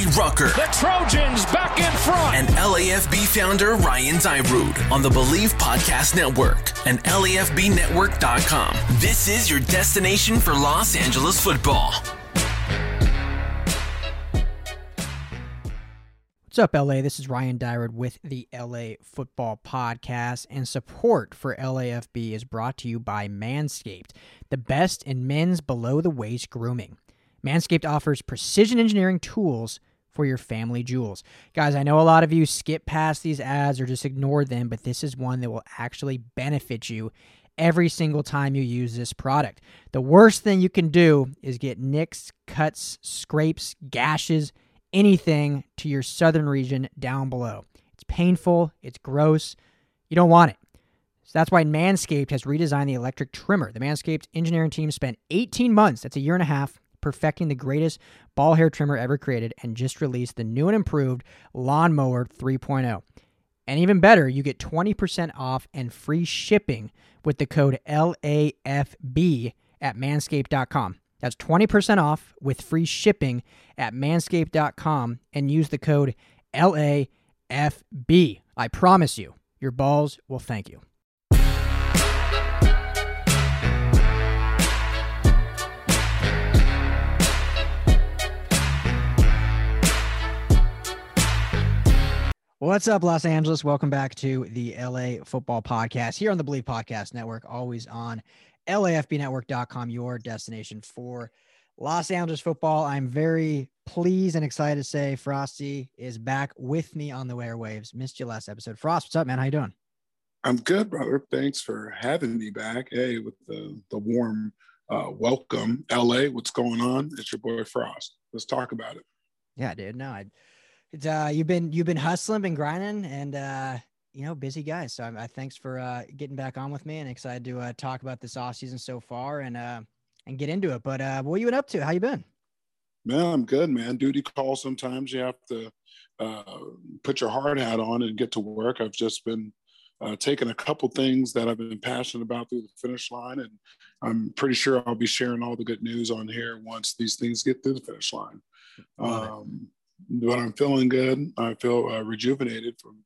Frostee Rucker The Trojans back in front. and LAFB founder Ryan Dyrud on the Bleav Podcast Network and LAFBnetwork.com. This is your destination for Los Angeles football. What's up, LA? This is Ryan Dyrud with the LA Football Podcast, and support for LAFB is brought to you by Manscaped, the best in men's below the waist grooming. Manscaped offers precision engineering tools for your family jewels. Guys, I know a lot of you skip past these ads or just ignore them, but this is one that will actually benefit you every single time you use this product. The worst thing you can do is get nicks, cuts, scrapes, gashes, anything to your southern region down below. It's painful, it's gross. You don't want it. So that's why Manscaped has redesigned the electric trimmer. The Manscaped engineering team spent 18 months, that's a year and a half, perfecting the greatest ball hair trimmer ever created and just released the new and improved Lawnmower 3.0. And even better, you get 20% off and free shipping with the code LAFB at manscaped.com. That's 20% off with free shipping at manscaped.com and use the code LAFB. I promise you, your balls will thank you. What's up, Los Angeles? Welcome back to the LA Football Podcast here on the Bleav Podcast Network, always on LAFBnetwork.com, your destination for Los Angeles football. I'm very pleased and excited to say Frosty is back with me on the airwaves. Missed you last episode. Frost, what's up, man? How you doing? I'm good, brother. Thanks for having me back. Hey, with the the warm uh, welcome, LA. What's going on? It's your boy Frost. Let's talk about it. Yeah, dude. No, I, it's uh, you've been you've been hustling, been grinding, and uh, you know, busy guy. So I, I thanks for uh getting back on with me, and excited to uh, talk about this off season so far, and uh, and get into it. But uh, what you been up to? How you been? Man, I'm good, man. Duty call. Sometimes you have to uh, put your hard hat on and get to work. I've just been uh, taking a couple things that I've been passionate about through the finish line, and I'm pretty sure I'll be sharing all the good news on here once these things get through the finish line. Um, but I'm feeling good. I feel uh, rejuvenated from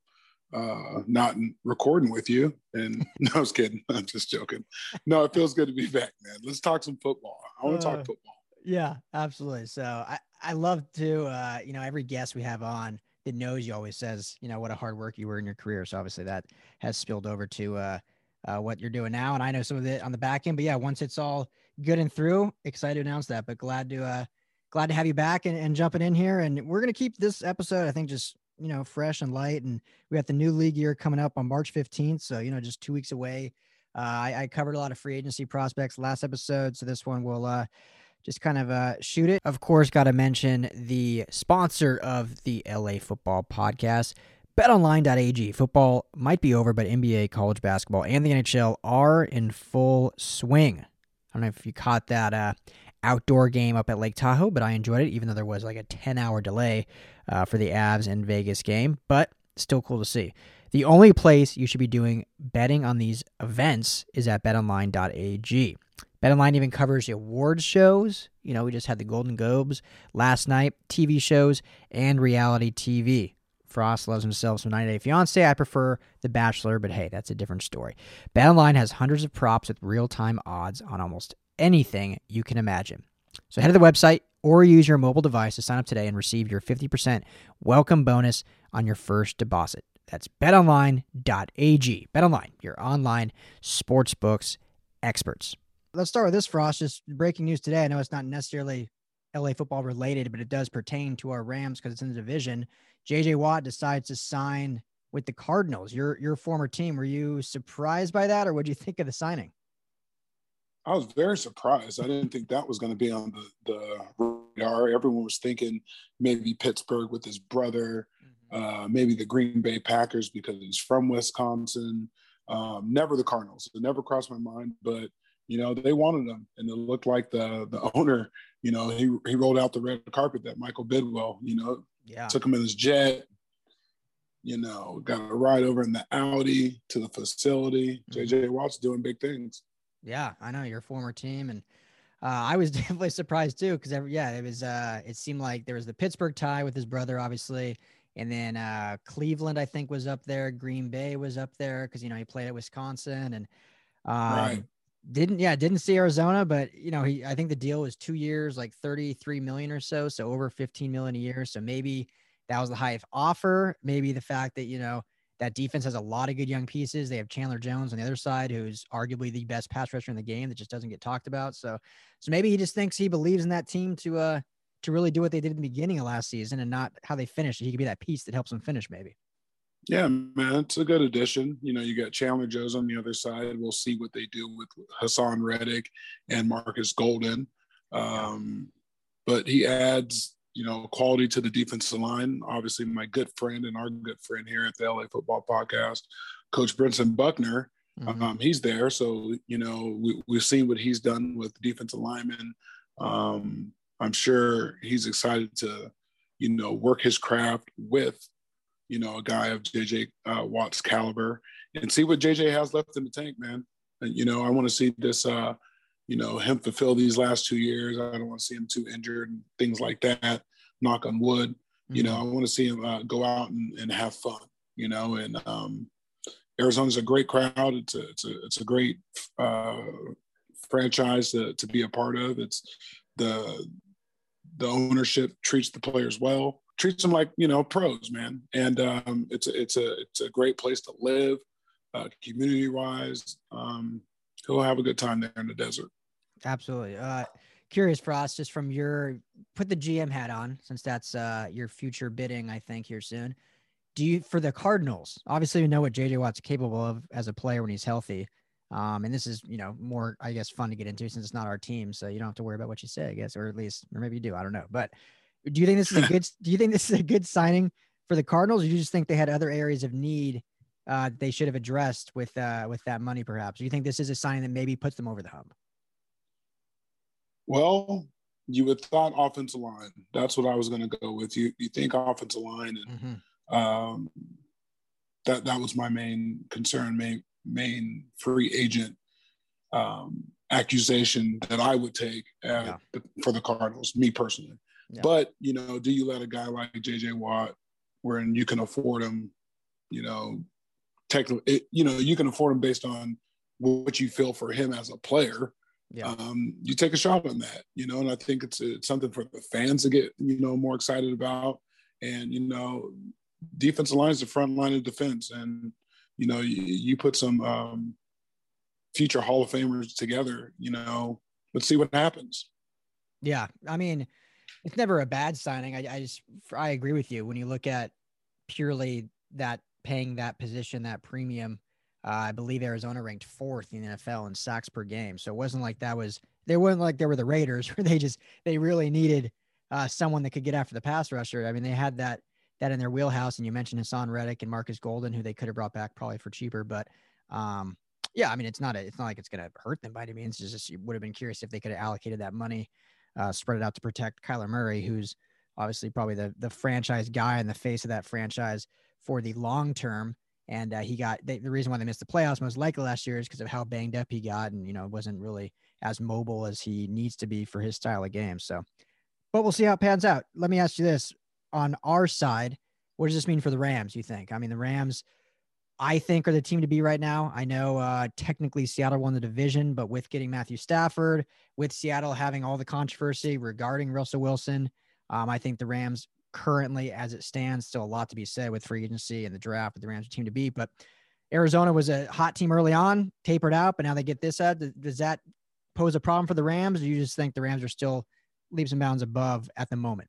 uh, not recording with you. And no, I was kidding. I'm just joking. No, it feels good to be back, man. Let's talk some football. I want to Uh, talk football. Yeah, absolutely. So I, I love to, uh, you know, every guest we have on that knows you always says, you know, what a hard work you were in your career. So obviously that has spilled over to uh, uh, what you're doing now. And I know some of it on the back end, but yeah, once it's all good and through, excited to announce that. But glad to, uh, glad to have you back and, and jumping in here. And we're gonna keep this episode, I think, just you know, fresh and light. And we got the new league year coming up on March 15th. So you know, just two weeks away. Uh, I, I covered a lot of free agency prospects last episode, so this one will uh, just kind of uh, shoot it. Of course, got to mention the sponsor of the LA Football Podcast, betonline.ag. Football might be over, but NBA, college basketball, and the NHL are in full swing. I don't know if you caught that uh, outdoor game up at Lake Tahoe, but I enjoyed it, even though there was like a 10 hour delay uh, for the Avs and Vegas game, but still cool to see. The only place you should be doing betting on these events is at betonline.ag. BetOnline even covers the awards shows. You know, we just had the Golden Globes last night, TV shows, and reality TV. Frost loves himself some 90 Day Fiance. I prefer The Bachelor, but hey, that's a different story. BetOnline has hundreds of props with real time odds on almost anything you can imagine. So head to the website or use your mobile device to sign up today and receive your 50% welcome bonus on your first deposit. That's betonline.ag. BetOnline, your online sportsbooks experts. Let's start with this, Frost. Just breaking news today. I know it's not necessarily LA football related, but it does pertain to our Rams because it's in the division. JJ Watt decides to sign with the Cardinals, your your former team. Were you surprised by that, or what do you think of the signing? I was very surprised. I didn't think that was going to be on the, the radar. Everyone was thinking maybe Pittsburgh with his brother, mm-hmm. uh, maybe the Green Bay Packers because he's from Wisconsin. Um, never the Cardinals. It never crossed my mind, but you know they wanted him, and it looked like the the owner. You know he he rolled out the red carpet that Michael Bidwill. You know, yeah, took him in his jet, you know, got a ride over in the Audi to the facility. Mm-hmm. JJ Watt's doing big things. Yeah, I know your former team, and uh, I was definitely surprised too because yeah, it was. Uh, it seemed like there was the Pittsburgh tie with his brother, obviously, and then uh, Cleveland, I think, was up there. Green Bay was up there because you know he played at Wisconsin, and um, right. didn't yeah didn't see Arizona, but you know he I think the deal was two years, like thirty three million or so, so over fifteen million a year. So maybe that was the highest offer. Maybe the fact that, you know, that defense has a lot of good young pieces. They have Chandler Jones on the other side, who's arguably the best pass rusher in the game that just doesn't get talked about. So, so maybe he just thinks he believes in that team to, uh, to really do what they did in the beginning of last season and not how they finished. He could be that piece that helps them finish, maybe. Yeah, man, it's a good addition. You know, you got Chandler Jones on the other side. We'll see what they do with Haason Reddick and Marcus Golden. Um, but he adds you know, quality to the defensive line. Obviously, my good friend and our good friend here at the LA Football Podcast, Coach Brentson Buckner, mm-hmm. um, he's there. So, you know, we, we've seen what he's done with defensive linemen. Um, I'm sure he's excited to, you know, work his craft with, you know, a guy of JJ uh, Watt's caliber and see what JJ has left in the tank, man. And, you know, I want to see this. Uh, you know, him fulfill these last two years. I don't want to see him too injured and things like that. Knock on wood. Mm-hmm. You know, mm-hmm. I want to see him uh, go out and, and have fun. You know, and um, Arizona's a great crowd. It's a it's a it's a great uh, franchise to, to be a part of. It's the the ownership treats the players well, treats them like you know pros, man. And um, it's a it's a it's a great place to live, uh, community wise. Um, he'll have a good time there in the desert. Absolutely. Uh, curious for us, just from your put the GM hat on, since that's uh, your future bidding, I think here soon. Do you for the Cardinals? Obviously, you know what JJ Watt's capable of as a player when he's healthy. Um, and this is, you know, more, I guess, fun to get into since it's not our team, so you don't have to worry about what you say, I guess, or at least, or maybe you do. I don't know. But do you think this is a good? do you think this is a good signing for the Cardinals? Or do you just think they had other areas of need uh, they should have addressed with uh, with that money, perhaps? Do you think this is a sign that maybe puts them over the hump? Well, you would thought offensive line. That's what I was going to go with. You you think offensive line, and mm-hmm. um, that that was my main concern, main main free agent um, accusation that I would take yeah. the, for the Cardinals, me personally. Yeah. But you know, do you let a guy like JJ Watt, wherein you can afford him, you know, technically, you know, you can afford him based on what you feel for him as a player. Yeah. Um, you take a shot on that, you know, and I think it's, it's something for the fans to get, you know, more excited about. And, you know, defensive line is the front line of defense. And, you know, you, you put some um, future Hall of Famers together, you know, let's see what happens. Yeah. I mean, it's never a bad signing. I, I just, I agree with you. When you look at purely that paying that position, that premium. Uh, I believe Arizona ranked fourth in the NFL in sacks per game. So it wasn't like that was they weren't like they were the Raiders where they just they really needed uh, someone that could get after the pass rusher. I mean, they had that that in their wheelhouse. And you mentioned Haason Reddick and Marcus Golden, who they could have brought back probably for cheaper. But um, yeah, I mean, it's not a, it's not like it's going to hurt them by any means. It's just you would have been curious if they could have allocated that money, uh, spread it out to protect Kyler Murray, who's obviously probably the the franchise guy in the face of that franchise for the long term. And uh, he got they, the reason why they missed the playoffs most likely last year is because of how banged up he got, and you know wasn't really as mobile as he needs to be for his style of game. So, but we'll see how it pans out. Let me ask you this: on our side, what does this mean for the Rams? You think? I mean, the Rams, I think, are the team to be right now. I know uh, technically Seattle won the division, but with getting Matthew Stafford, with Seattle having all the controversy regarding Russell Wilson, um, I think the Rams currently as it stands. Still a lot to be said with free agency and the draft with the Rams team to beat. But Arizona was a hot team early on, tapered out, but now they get this out. Does that pose a problem for the Rams? Or you just think the Rams are still leaps and bounds above at the moment?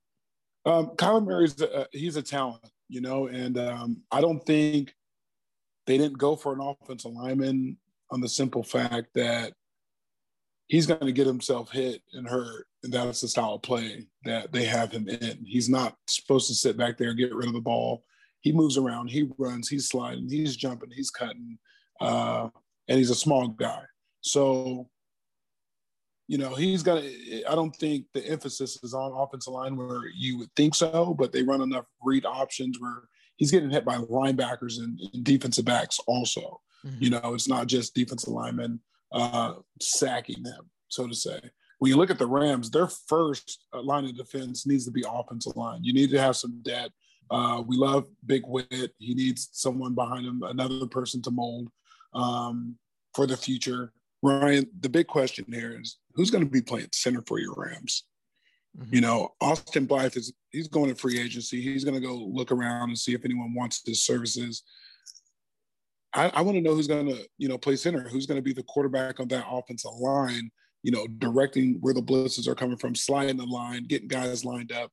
Um, Kyler Murray's a, he's a talent, you know, and um, I don't think they didn't go for an offensive lineman on the simple fact that he's going to get himself hit and hurt, and that's the style of play that they have him in. He's not supposed to sit back there and get rid of the ball. He moves around, he runs, he's sliding, he's jumping, he's cutting, uh, and he's a small guy. So you know, he's got. I don't think the emphasis is on offensive line where you would think so, but they run enough read options where he's getting hit by linebackers and, and defensive backs also. Mm-hmm. You know, it's not just defensive linemen uh, sacking them, so to say. When you look at the Rams, their first line of defense needs to be offensive line. You need to have some depth. Uh, we love Big Whit. He needs someone behind him, another person to mold um, for the future. Ryan, the big question here is who's going to be playing center for your Rams? Mm-hmm. You know, Austin Blythe is he's going to free agency. He's going to go look around and see if anyone wants his services. I, I want to know who's going to, you know, play center, who's going to be the quarterback on that offensive line, you know, directing where the blitzes are coming from, sliding the line, getting guys lined up.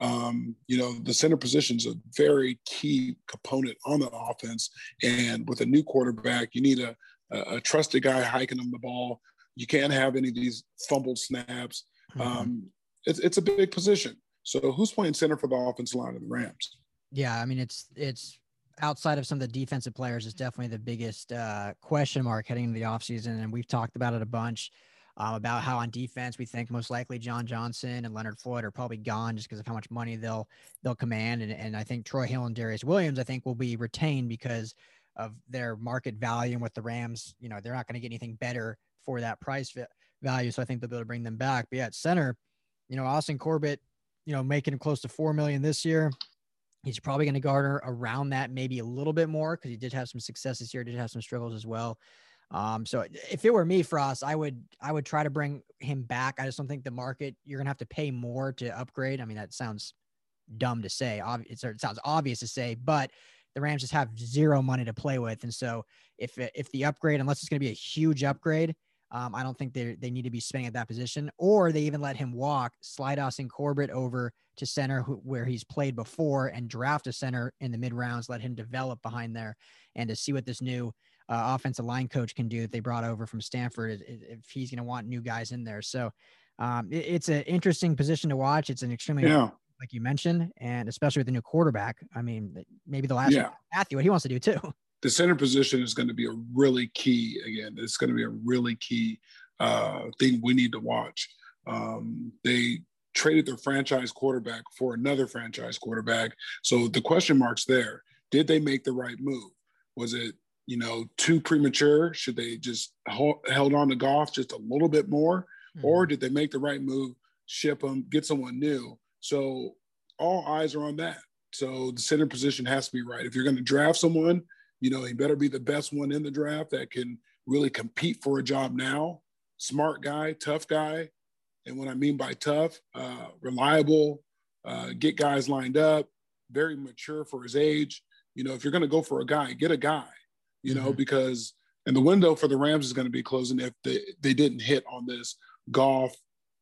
Um, you know, the center position is a very key component on the offense. And with a new quarterback, you need a, a, a trusted guy hiking them the ball. You can't have any of these fumbled snaps. Mm-hmm. Um, it's, it's a big position. So who's playing center for the offensive line of the Rams? Yeah, I mean it's it's outside of some of the defensive players is definitely the biggest uh, question mark heading into the offseason. And we've talked about it a bunch um, about how on defense we think most likely John Johnson and Leonard Floyd are probably gone just because of how much money they'll they'll command. And, and I think Troy Hill and Darious Williams I think will be retained because of their market value and with the Rams, you know, they're not going to get anything better for that price value. So I think they'll be able to bring them back. But yeah, at center, you know, Austin Corbett, you know, making close to four million this year. He's probably going to garner around that, maybe a little bit more because he did have some success this year, did have some struggles as well. Um, so if it were me, Frost, I would I would try to bring him back. I just don't think the market you're gonna have to pay more to upgrade. I mean, that sounds dumb to say. It sounds obvious to say, but the Rams just have zero money to play with. And so if if the upgrade, unless it's going to be a huge upgrade, um, I don't think they they need to be spending at that position, or they even let him walk, slide Austin Corbett over to center who, where he's played before, and draft a center in the mid rounds, let him develop behind there, and to see what this new uh, offensive line coach can do that they brought over from Stanford if he's going to want new guys in there. So um, it, it's an interesting position to watch. It's an extremely yeah like you mentioned, and especially with the new quarterback. I mean, maybe the last yeah. Matthew, what he wants to do too. The center position is going to be a really key. Again, it's going to be a really key uh, thing we need to watch. Um, they traded their franchise quarterback for another franchise quarterback, so the question marks there. Did they make the right move? Was it you know too premature? Should they just hold, held on to Goff just a little bit more, mm-hmm. or did they make the right move? Ship them, get someone new so all eyes are on that. So the center position has to be right. If you're going to draft someone, you know, he better be the best one in the draft that can really compete for a job now. Smart guy, tough guy. And what I mean by tough, uh, reliable, uh, get guys lined up, very mature for his age. You know, if you're going to go for a guy, get a guy, you know, mm-hmm. because and the window for the Rams is going to be closing if they, they didn't hit on this Goff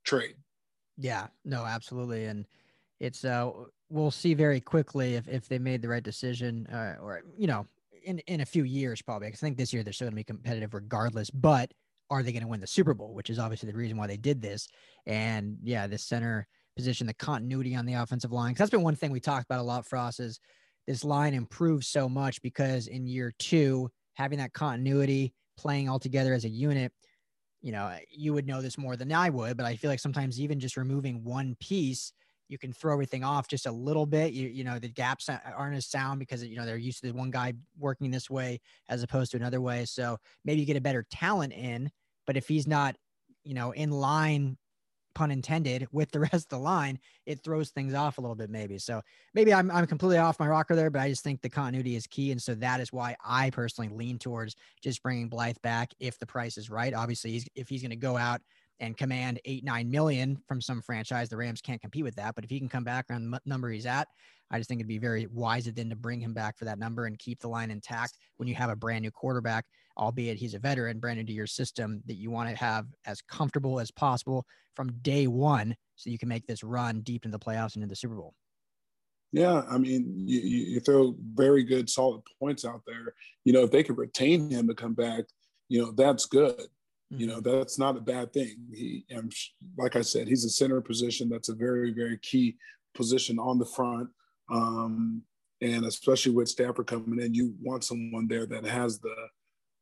trade. Yeah, no, absolutely. And it's, uh, we'll see very quickly if, if they made the right decision uh, or, you know, in, in a few years, probably. I think this year they're still going to be competitive regardless, but are they going to win the Super Bowl, which is obviously the reason why they did this. And yeah, the center position, the continuity on the offensive line. Cause that's been one thing we talked about a lot, Frost, is this line improves so much because in year two, having that continuity, playing all together as a unit, you know, you would know this more than I would, but I feel like sometimes even just removing one piece, you can throw everything off just a little bit. You, you know, the gaps aren't as sound because, you know, they're used to the one guy working this way as opposed to another way. So maybe you get a better talent in, but if he's not, you know, in line pun intended, with the rest of the line, it throws things off a little bit, maybe. So maybe I'm, I'm completely off my rocker there, but I just think the continuity is key. And so that is why I personally lean towards just bringing Blythe back if the price is right. Obviously, he's, if he's going to go out and command eight, nine million from some franchise. The Rams can't compete with that. But if he can come back around the number he's at, I just think it'd be very wise of them to bring him back for that number and keep the line intact when you have a brand new quarterback, albeit he's a veteran, brand new to your system that you want to have as comfortable as possible from day one so you can make this run deep into the playoffs and into the Super Bowl. Yeah, I mean, you, you throw very good, solid points out there. You know, if they could retain him to come back, you know, that's good. Mm-hmm. You know, mm-hmm. that's not a bad thing. He, and like I said, he's a center position. That's a very, very key position on the front. Um, and especially with Stafford coming in, you want someone there that has the,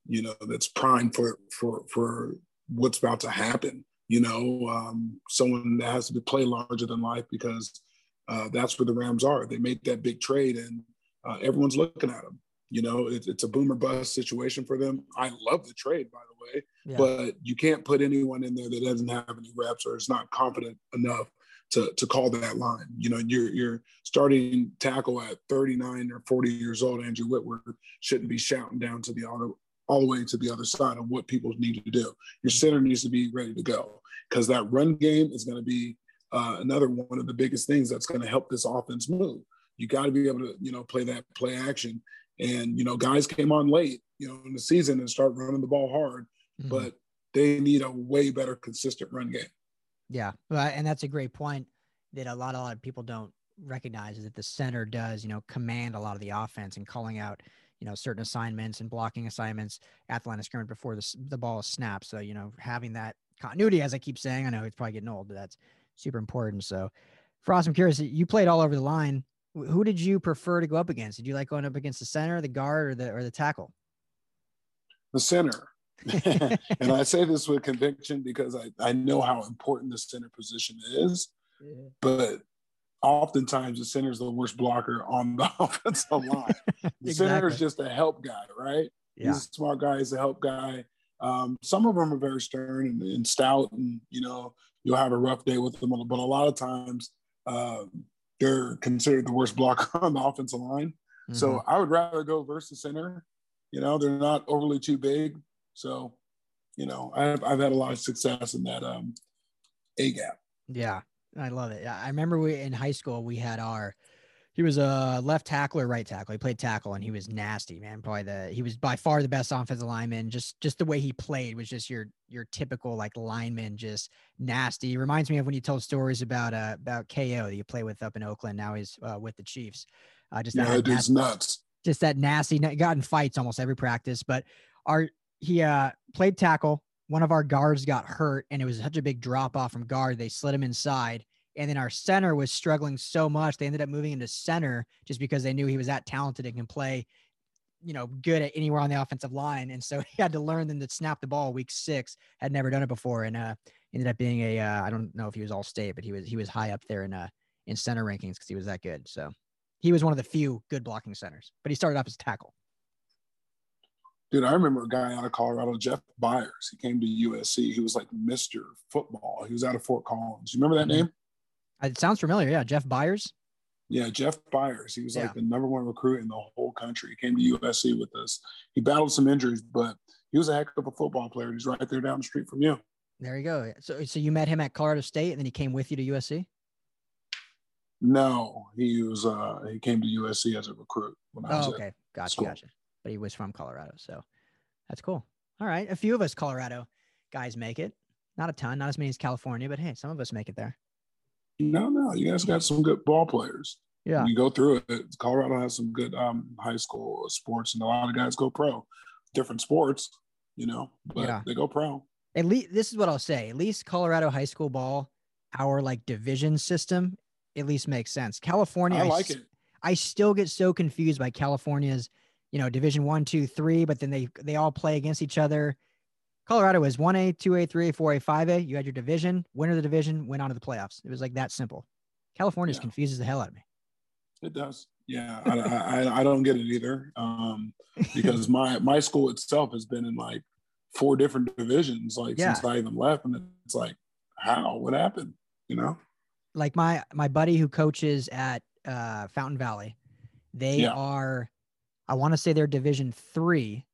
you know, that's primed for for for what's about to happen. You know, um, someone that has to play larger than life because uh, that's where the Rams are. They made that big trade, and uh, everyone's looking at them. You know, it, it's a boomer bust situation for them. I love the trade, by the way, yeah. but you can't put anyone in there that doesn't have any reps or is not confident enough to to call that line. You know, you're you're starting tackle at 39 or 40 years old. Andrew Whitworth shouldn't be shouting down to the auto all the way to the other side of what people need to do. Your mm-hmm. center needs to be ready to go because that run game is going to be uh, another one of the biggest things that's going to help this offense move. You got to be able to, you know, play that play action. And you know, guys came on late, you know, in the season and start running the ball hard, mm-hmm. but they need a way better consistent run game. Yeah, and that's a great point that a lot, a lot of people don't recognize is that the center does, you know, command a lot of the offense and calling out, you know, certain assignments and blocking assignments at the line of scrimmage before the the ball is snapped. So you know, having that continuity, as I keep saying, I know it's probably getting old, but that's super important. So, Frost, I'm curious. You played all over the line. Who did you prefer to go up against? Did you like going up against the center, the guard, or the or the tackle? The center. and I say this with conviction because I, I know how important the center position is. Yeah. But oftentimes the center is the worst blocker on the offensive line. The exactly. center is just a help guy, right? Yeah. He's a smart guy, he's a help guy. Um, some of them are very stern and, and, stout, and you know, you'll have a rough day with them. But a lot of times, uh, they're considered the worst blocker on the offensive line. Mm-hmm. So I would rather go versus center. You know, they're not overly too big. So, you know, I've, I've had a lot of success in that um, A gap. Yeah, I love it. I remember we in high school we had our he was a left tackle or right tackle. He played tackle and he was nasty, man. Probably the he was by far the best offensive lineman. Just just the way he played was just your your typical like lineman, just nasty. He reminds me of when you told stories about uh about KO that you play with up in Oakland. Now he's uh, with the Chiefs. Uh, just yeah, that nasty, nuts. Just that nasty. Got in fights almost every practice, but our he uh played tackle. One of our guards got hurt, and it was such a big drop off from guard. They slid him inside and then our center was struggling so much, they ended up moving into center just because they knew he was that talented and can play, you know, good at anywhere on the offensive line. And so he had to learn then to snap the ball week six, had never done it before. And uh, ended up being a uh, I don't know if he was all state, but he was, he was high up there in, uh, in center rankings because he was that good. So he was one of the few good blocking centers, but he started off as tackle. Dude, I remember a guy out of Colorado, Jeff Byers. He came to USC. He was like Mr. Football. He was out of Fort Collins. You remember that name? It sounds familiar. Yeah, Jeff Byers. Yeah, Jeff Byers. He was yeah. like the number one recruit in the whole country. He came to USC with us. He battled some injuries, but he was a heck of a football player. He's right there down the street from you. There you go. So, so you met him at Colorado State, and then he came with you to USC. No, he was. uh He came to USC as a recruit when I was. Oh, okay, gotcha, school. gotcha. But he was from Colorado, so that's cool. All right, a few of us Colorado guys make it. Not a ton, not as many as California, but hey, some of us make it there. No, no, you guys got some good ball players. Yeah, you go through it. Colorado has some good um, high school sports, and a lot of guys go pro. Different sports, you know, but yeah. they go pro. At least this is what I'll say. At least Colorado high school ball, our like division system, at least makes sense. California, I like I, it. I still get so confused by California's, you know, division one, two, three, but then they they all play against each other. Colorado was 1A, 2A, 3A, 4A, 5A. You had your division, winner of the division, went on to the playoffs. It was like that simple. California yeah. confuses the hell out of me. It does. Yeah, I, I, I, don't get it either um, because my my school itself has been in like four different divisions like yeah. since I even left, and it's like, how? What happened? You know? Like my my buddy who coaches at uh, Fountain Valley, they yeah. are, I want to say they're Division three,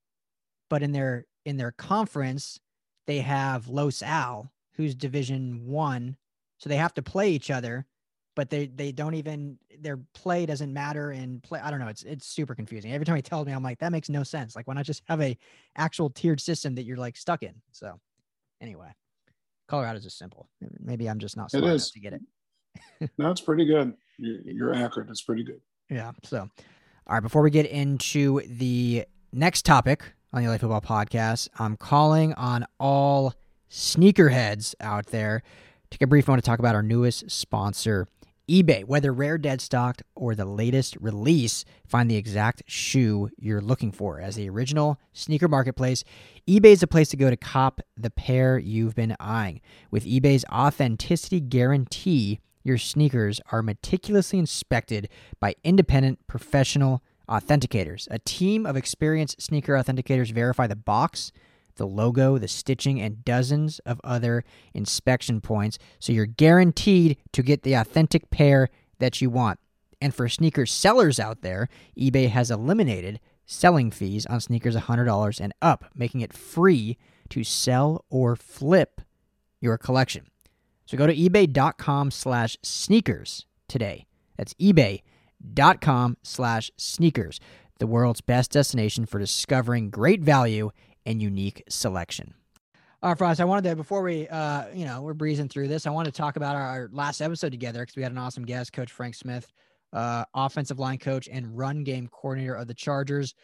but in their in their conference, they have Los Al, who's Division One, so they have to play each other, but they they don't even their play doesn't matter and play. I don't know. It's it's super confusing. Every time he tells me, I'm like, that makes no sense. Like, why not just have a actual tiered system that you're like stuck in? So, anyway, Colorado's just simple. Maybe I'm just not smart enough to get it. no, pretty good. You're, you're accurate. It's pretty good. Yeah. So, all right. Before we get into the next topic on the LA Football Podcast, I'm calling on all sneakerheads out there. Take a brief moment to talk about our newest sponsor, eBay. Whether rare dead stocked or the latest release, find the exact shoe you're looking for. As the original sneaker marketplace, eBay is the place to go to cop the pair you've been eyeing. With eBay's authenticity guarantee, your sneakers are meticulously inspected by independent professional authenticators. A team of experienced sneaker authenticators verify the box, the logo, the stitching, and dozens of other inspection points so you're guaranteed to get the authentic pair that you want. And for sneaker sellers out there, eBay has eliminated selling fees on sneakers $100 and up, making it free to sell or flip your collection. So go to ebay.com slash sneakers today. That's ebay.com slash sneakers, the world's best destination for discovering great value and unique selection. All right, Frost, I wanted to, before we, uh, you know, we're breezing through this, I want to talk about our, our last episode together because we had an awesome guest, Coach Frank Smith, uh, offensive line coach and run game coordinator of the Chargers.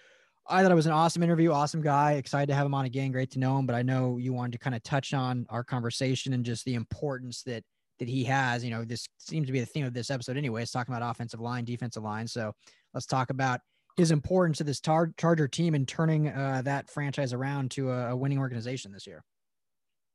I thought it was an awesome interview, awesome guy. Excited to have him on again. Great to know him. But I know you wanted to kind of touch on our conversation and just the importance that that he has. You know, this seems to be the theme of this episode anyway. It's talking about offensive line, defensive line. So let's talk about his importance to this tar- Charger team and turning uh, that franchise around to a, a winning organization this year.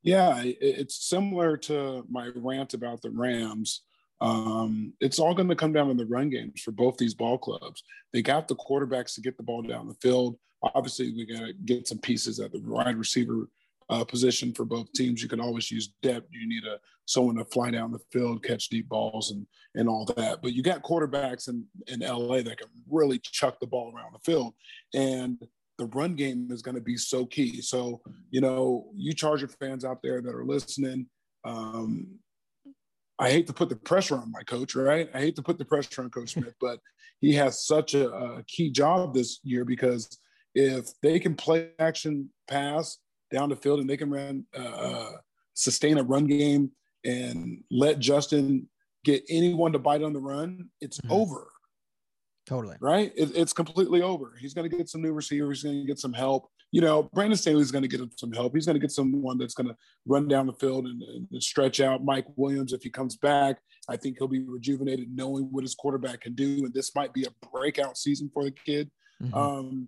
Yeah, it's similar to my rant about the Rams. Um, it's all going to come down to the run games for both these ball clubs. They got the quarterbacks to get the ball down the field. Obviously, we got to get some pieces at the wide receiver uh, position for both teams. You can always use depth. You need a someone to fly down the field, catch deep balls, and and all that. But you got quarterbacks in in LA that can really chuck the ball around the field, and the run game is going to be so key. So you know, you Charger fans out there that are listening. Um, I hate to put the pressure on my coach, right? I hate to put the pressure on Coach Smith, but he has such a, a key job this year because if they can play action pass down the field and they can run, uh, uh, sustain a run game and let Justin get anyone to bite on the run, it's mm-hmm. over. Totally. Right? It, it's completely over. He's going to get some new receivers, he's going to get some help you know, Brandon Staley's going to get him some help. He's going to get someone that's going to run down the field and, and, stretch out. Mike Williams, if he comes back, I think he'll be rejuvenated, knowing what his quarterback can do. And this might be a breakout season for the kid. Mm-hmm. Um,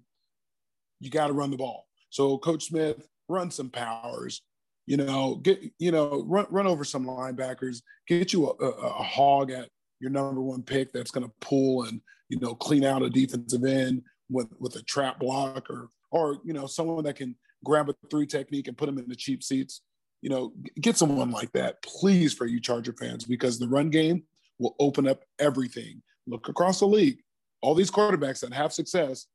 you got to run the ball. So, Coach Smith, run some powers. You know, get you know, run run over some linebackers. Get you a, a, a hog at your number one pick that's going to pull and you know clean out a defensive end with with a trap block or or you know someone that can grab a three technique and put them in the cheap seats. You know, get someone like that, please, for you Charger fans, because the run game will open up everything. Look across the league. All these quarterbacks that have success,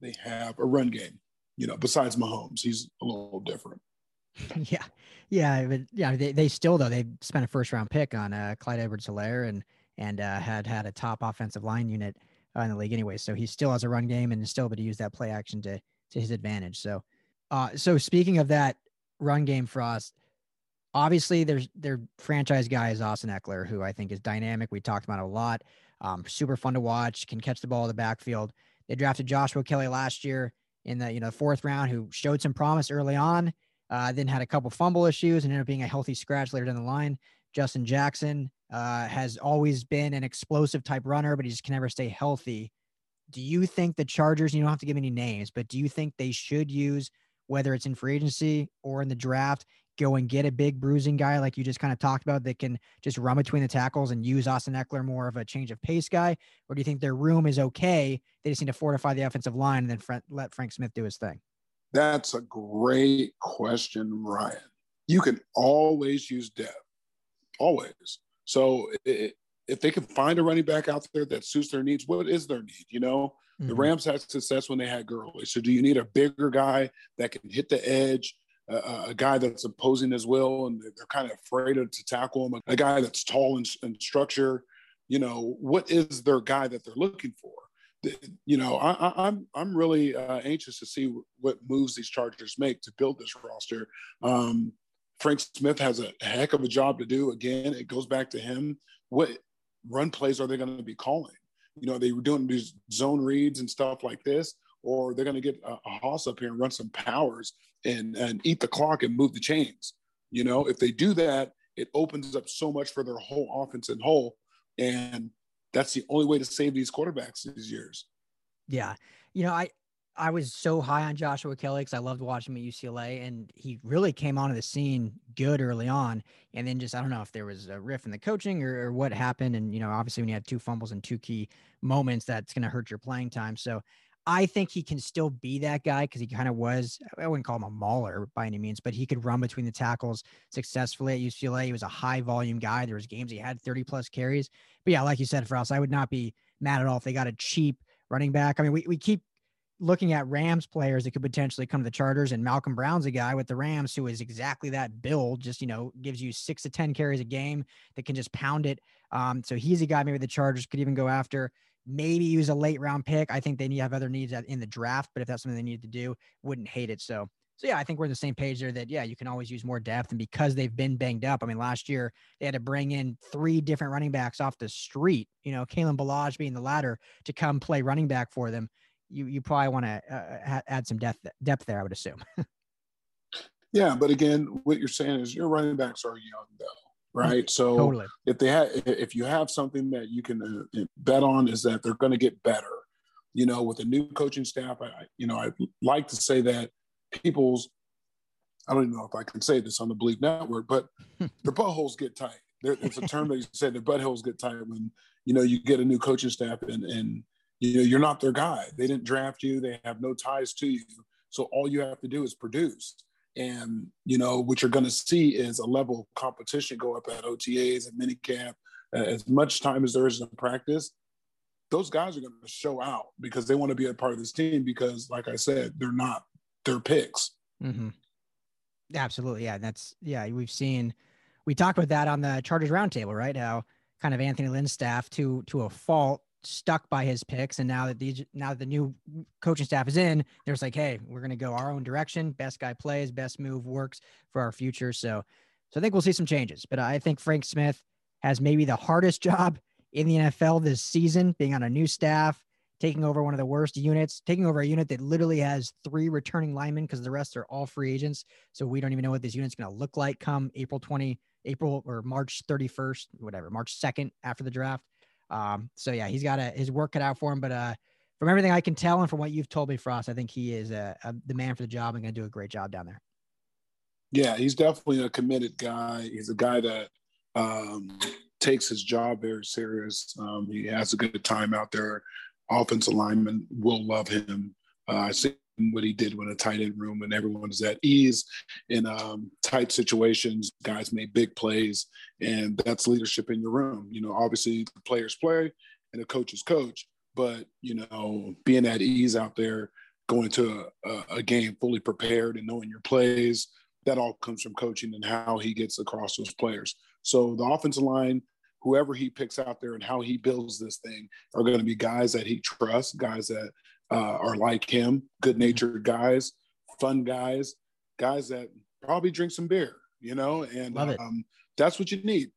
they have a run game. You know, besides Mahomes, he's a little different. Yeah, yeah, but yeah, they, they still though they spent a first round pick on uh, Clyde Edwards-Helaire and and uh, had had a top offensive line unit uh, in the league anyway. So he still has a run game and is still able to use that play action to to his advantage. So, uh, so speaking of that run game, Frost, obviously there's their franchise guy is Austin Ekeler, who I think is dynamic. We talked about a lot. Um, super fun to watch. Can catch the ball in the backfield. They drafted Joshua Kelley last year in the you know fourth round, who showed some promise early on. Uh, then had a couple fumble issues and ended up being a healthy scratch later down the line. Justin Jackson uh, has always been an explosive type runner, but he just can never stay healthy do you think the Chargers, you don't have to give any names, but do you think they should use, whether it's in free agency or in the draft, go and get a big bruising guy like you just kind of talked about that can just run between the tackles and use Austin Ekeler more of a change of pace guy? Or do you think their room is okay? They just need to fortify the offensive line and then let Frank Smith do his thing? That's a great question, Ryan. You can always use depth, always. So it, if they can find a running back out there that suits their needs, what is their need? You know, mm-hmm. the Rams had success when they had Gurley. So do you need a bigger guy that can hit the edge, a, a, guy that's opposing his will and they're kind of afraid to tackle him, a guy that's tall in, in structure. You know, what is their guy that they're looking for? You know, I, am I'm, I'm really uh, anxious to see what moves these Chargers make to build this roster. Um, Frank Smith has a heck of a job to do. Again, it goes back to him. What run plays are they going to be calling? You know, they were doing these zone reads and stuff like this, or they're going to get a, a Hoss up here and run some powers and and eat the clock and move the chains. You know, if they do that, it opens up so much for their whole offense and whole, and that's the only way to save these quarterbacks these years. Yeah, you know, I I was so high on Joshua Kelley because I loved watching him at UCLA, and he really came onto the scene good early on. And then just I don't know if there was a riff in the coaching or, or what happened. And you know, obviously when you have two fumbles and two key moments, that's going to hurt your playing time. So I think he can still be that guy because he kind of was, I wouldn't call him a mauler by any means, but he could run between the tackles successfully at UCLA. He was a high volume guy. There was games he had 30 plus carries. But yeah, like you said, us, I would not be mad at all if they got a cheap running back. I mean, we, we keep looking at Rams players that could potentially come to the Chargers, and Malcolm Brown's a guy with the Rams who is exactly that build, just, you know, gives you six to 10 carries a game that can just pound it. Um, so he's a guy maybe the Chargers could even go after maybe use a late round pick. I think they need to have other needs in the draft, but if that's something they need to do, wouldn't hate it. So, so yeah, I think we're on the same page there that, yeah, you can always use more depth. And because they've been banged up, I mean, last year they had to bring in three different running backs off the street, you know, Kalen Ballage being the latter to come play running back for them. You, you probably want to uh, add some depth, depth there, I would assume. yeah. But again, what you're saying is your running backs are young though right? So totally. if they have, if you have something that you can uh, bet on, is that they're going to get better. You know, with a new coaching staff, I, you know, I like to say that people's, I don't even know if I can say this on the Bleav Network, but the buttholes get tight. There, it's a term that you said the buttholes get tight when you know you get a new coaching staff and and you know you're not their guy. They didn't draft you. They have no ties to you. So all you have to do is produce. And, you know, what you're going to see is a level of competition go up at OTAs and minicamp. As much time as there is in practice, those guys are going to show out because they want to be a part of this team because, like I said, they're not their picks. Mm-hmm. Absolutely. Yeah. That's, yeah, we've seen, we talked about that on the Chargers Roundtable, right? How kind of Anthony Lynn's staff to, to a fault stuck by his picks. And now that these, now that the new coaching staff is in, there's like, hey, we're to go our own direction. Best guy plays, best move works for our future. So, so I think we'll see some changes. But I think Frank Smith has maybe the hardest job in the NFL this season, being on a new staff, taking over one of the worst units, taking over a unit that literally has three returning linemen because the rest are all free agents. So we don't even know what this unit's going to look like come April 20, April or March 31st, whatever, March 2nd after the draft. Um, so yeah, he's got a, his work cut out for him. But uh, from everything I can tell and from what you've told me, Frost, I think he is a, a the man for the job and going to do a great job down there. Yeah, he's definitely a committed guy. He's a guy that um, takes his job very serious. Um, he has a good time out there. Offensive linemen will love him. Uh, I see what he did with a tight end room and everyone at ease in um, tight situations. Guys make big plays, and that's leadership in your room. You know, obviously the players play and the coaches coach, but you know, being at ease out there, going to a, a game fully prepared and knowing your plays, that all comes from coaching and how he gets across those players. So the offensive line, whoever he picks out there and how he builds this thing are going to be guys that he trusts, guys that uh, are like him, good natured guys, fun guys, guys that probably drink some beer, you know, and um, that's what you need.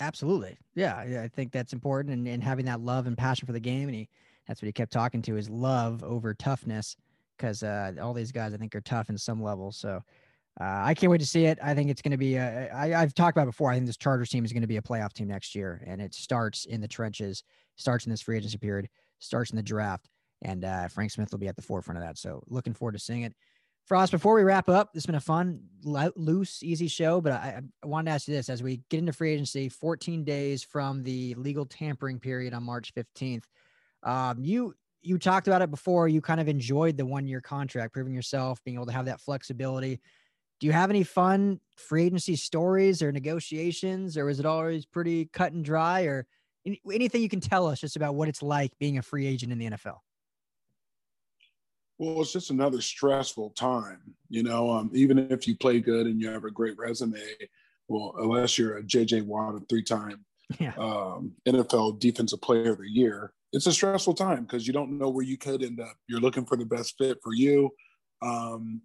Absolutely. Yeah. I think that's important. And, and having that love and passion for the game. And he, that's what he kept talking to is love over toughness because uh, all these guys I think are tough in some level. So uh, I can't wait to see it. I think it's going to be. A, I, I've talked about before. I think this Chargers team is going to be a playoff team next year, and it starts in the trenches, starts in this free agency period, starts in the draft and uh, Frank Smith will be at the forefront of that. So looking forward to seeing it. Frost, before we wrap up, this has been a fun, loose, easy show, but I, I wanted to ask you this: as we get into free agency, 14 days from the legal tampering period on March 15th, um, you you talked about it before. You kind of enjoyed the one year contract, proving yourself, being able to have that flexibility. Do you have any fun free agency stories or negotiations, or is it always pretty cut and dry, or anything you can tell us just about what it's like being a free agent in the NFL? Well, it's just another stressful time, you know. Um, even if you play good and you have a great resume, well, unless you're a JJ Watt, a three-time yeah. um, NFL Defensive Player of the Year, it's a stressful time because you don't know where you could end up. You're looking for the best fit for you, um,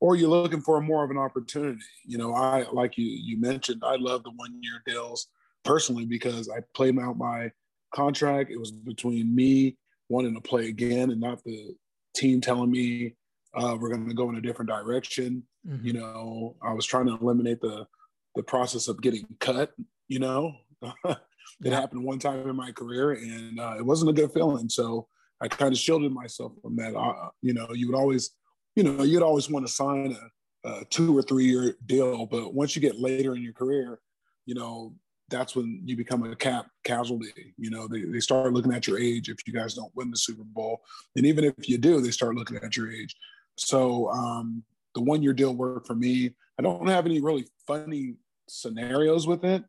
or you're looking for more of an opportunity. You know, I like you you mentioned, I love the one year deals personally because I played out my contract. It was between me wanting to play again and not the team telling me uh, we're going to go in a different direction. Mm-hmm. You know, I was trying to eliminate the the process of getting cut. You know, it happened one time in my career, and uh, it wasn't a good feeling. So I kind of shielded myself from that. Uh, you know, you would always, you know, you'd always want to sign a, a two or three year deal, but once you get later in your career, you know, that's when you become a cap casualty. You know, they, they start looking at your age if you guys don't win the Super Bowl. And even if you do, they start looking at your age. So um, the one year deal worked for me. I don't have any really funny scenarios with it.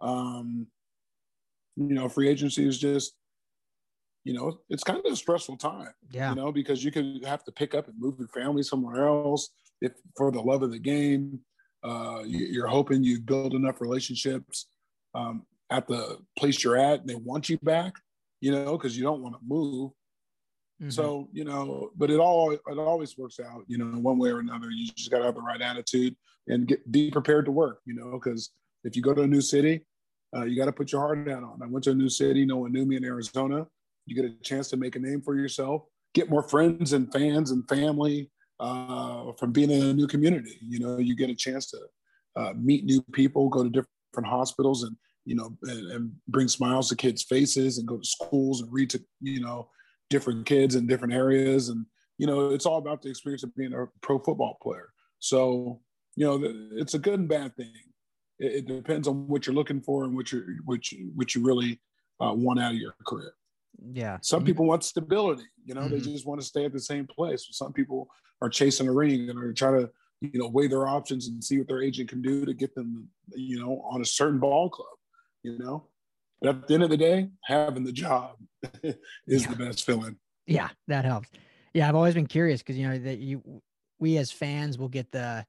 Um, you know, free agency is just, you know, it's kind of a stressful time. Yeah. You know, because you could have to pick up and move your family somewhere else if for the love of the game. Uh, you, are hoping you build enough relationships um, at the place you're at. and They want you back, you know, because you don't want to move. Mm-hmm. So you know, but it all it always works out, you know, one way or another. You just got to have the right attitude and get be prepared to work, you know, because if you go to a new city, uh, you got to put your heart out on. I went to a new city, no one knew me in Arizona. You get a chance to make a name for yourself, get more friends and fans and family uh, from being in a new community. You know, you get a chance to uh, meet new people, go to different hospitals, and you know, and, and, bring smiles to kids' faces, and go to schools and read to you know different kids in different areas, and you know, it's all about the experience of being a pro football player. So you know, it's a good and bad thing it, it depends on what you're looking for and what you what you what you really uh, want out of your career. Yeah. Some mm-hmm. people want stability. You know, mm-hmm. they just want to stay at the same place. Some people are chasing a ring and are trying to you know weigh their options and see what their agent can do to get them you know on a certain ball club. You know, but at the end of the day, having the job is yeah. the best feeling. Yeah, that helps. Yeah, I've always been curious because you know that you we as fans will get the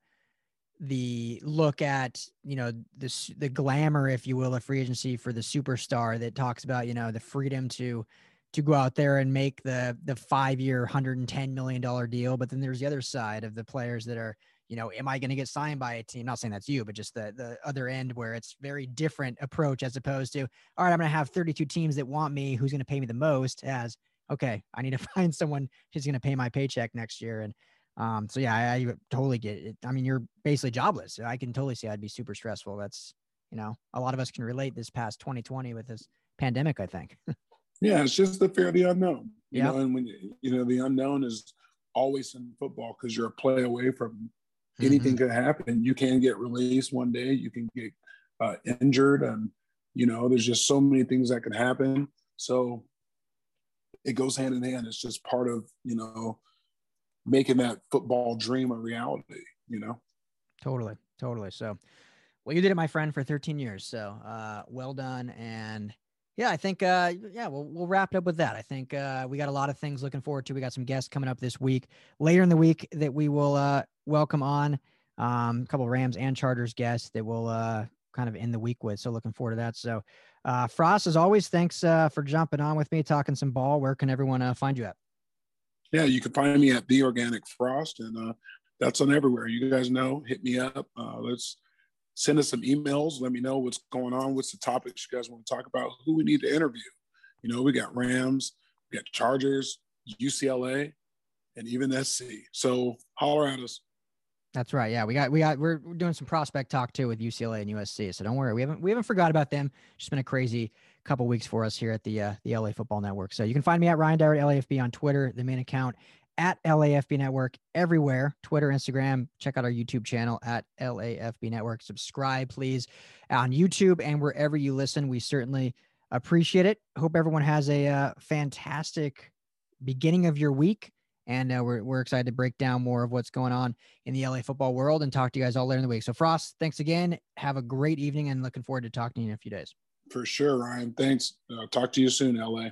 the look at you know this the glamour if you will of free agency for the superstar that talks about you know the freedom to to go out there and make the the five year 110 million dollar deal but then there's the other side of the players that are you know am i going to get signed by a team not saying that's you but just the the other end where it's very different approach as opposed to all right i'm going to have 32 teams that want me who's going to pay me the most as okay i need to find someone who's going to pay my paycheck next year and um, so yeah, I, I, totally get it. I mean, you're basically jobless. I can totally see I'd be super stressful. That's, you know, a lot of us can relate this past 2020 with this pandemic, I think. yeah, it's just the fear of the unknown. You yep. know, and when you know the unknown is always in football because you're a play away from anything mm-hmm. could happen. You can get released one day, you can get uh, injured, and you know, there's just so many things that can happen. So it goes hand in hand. It's just part of you know making that football dream a reality, you know? Totally. Totally. So, well, you did it, my friend, for 13 years. So, uh, well done. And yeah, I think, uh, yeah, we'll, we'll wrap it up with that. I think, uh, we got a lot of things looking forward to. We got some guests coming up this week, later in the week that we will, uh, welcome on, um, a couple Rams and Chargers guests that will, uh, kind of end the week with. So looking forward to that. So, uh, Frost, as always, thanks, uh, for jumping on with me, talking some ball. Where can everyone, find you at? yeah, you can find me at the Organic Frost, and that's on everywhere. You guys know, hit me up. Let's send us some emails. Let me know what's going on. What's the topics you guys want to talk about? Who we need to interview? You know, we got Rams, we got Chargers, UCLA, and even SC. So holler at us. That's right. Yeah, we got we got we're, doing some prospect talk too with UCLA and USC. So don't worry, we haven't we haven't forgot about them. Just been a crazy couple weeks for us here at the uh, the LA Football Network. So you can find me at Ryan Dyer at LAFB on Twitter, the main account at LAFB Network everywhere Twitter, Instagram. Check out our YouTube channel at LAFB Network. Subscribe, please, on YouTube and wherever you listen. We certainly appreciate it. Hope everyone has a uh, fantastic beginning of your week. And uh, we're, we're excited to break down more of what's going on in the LA football world and talk to you guys all later in the week. So, Frost, thanks again. Have a great evening and looking forward to talking to you in a few days. For sure, Ryan. Thanks. Uh, talk to you soon, LA.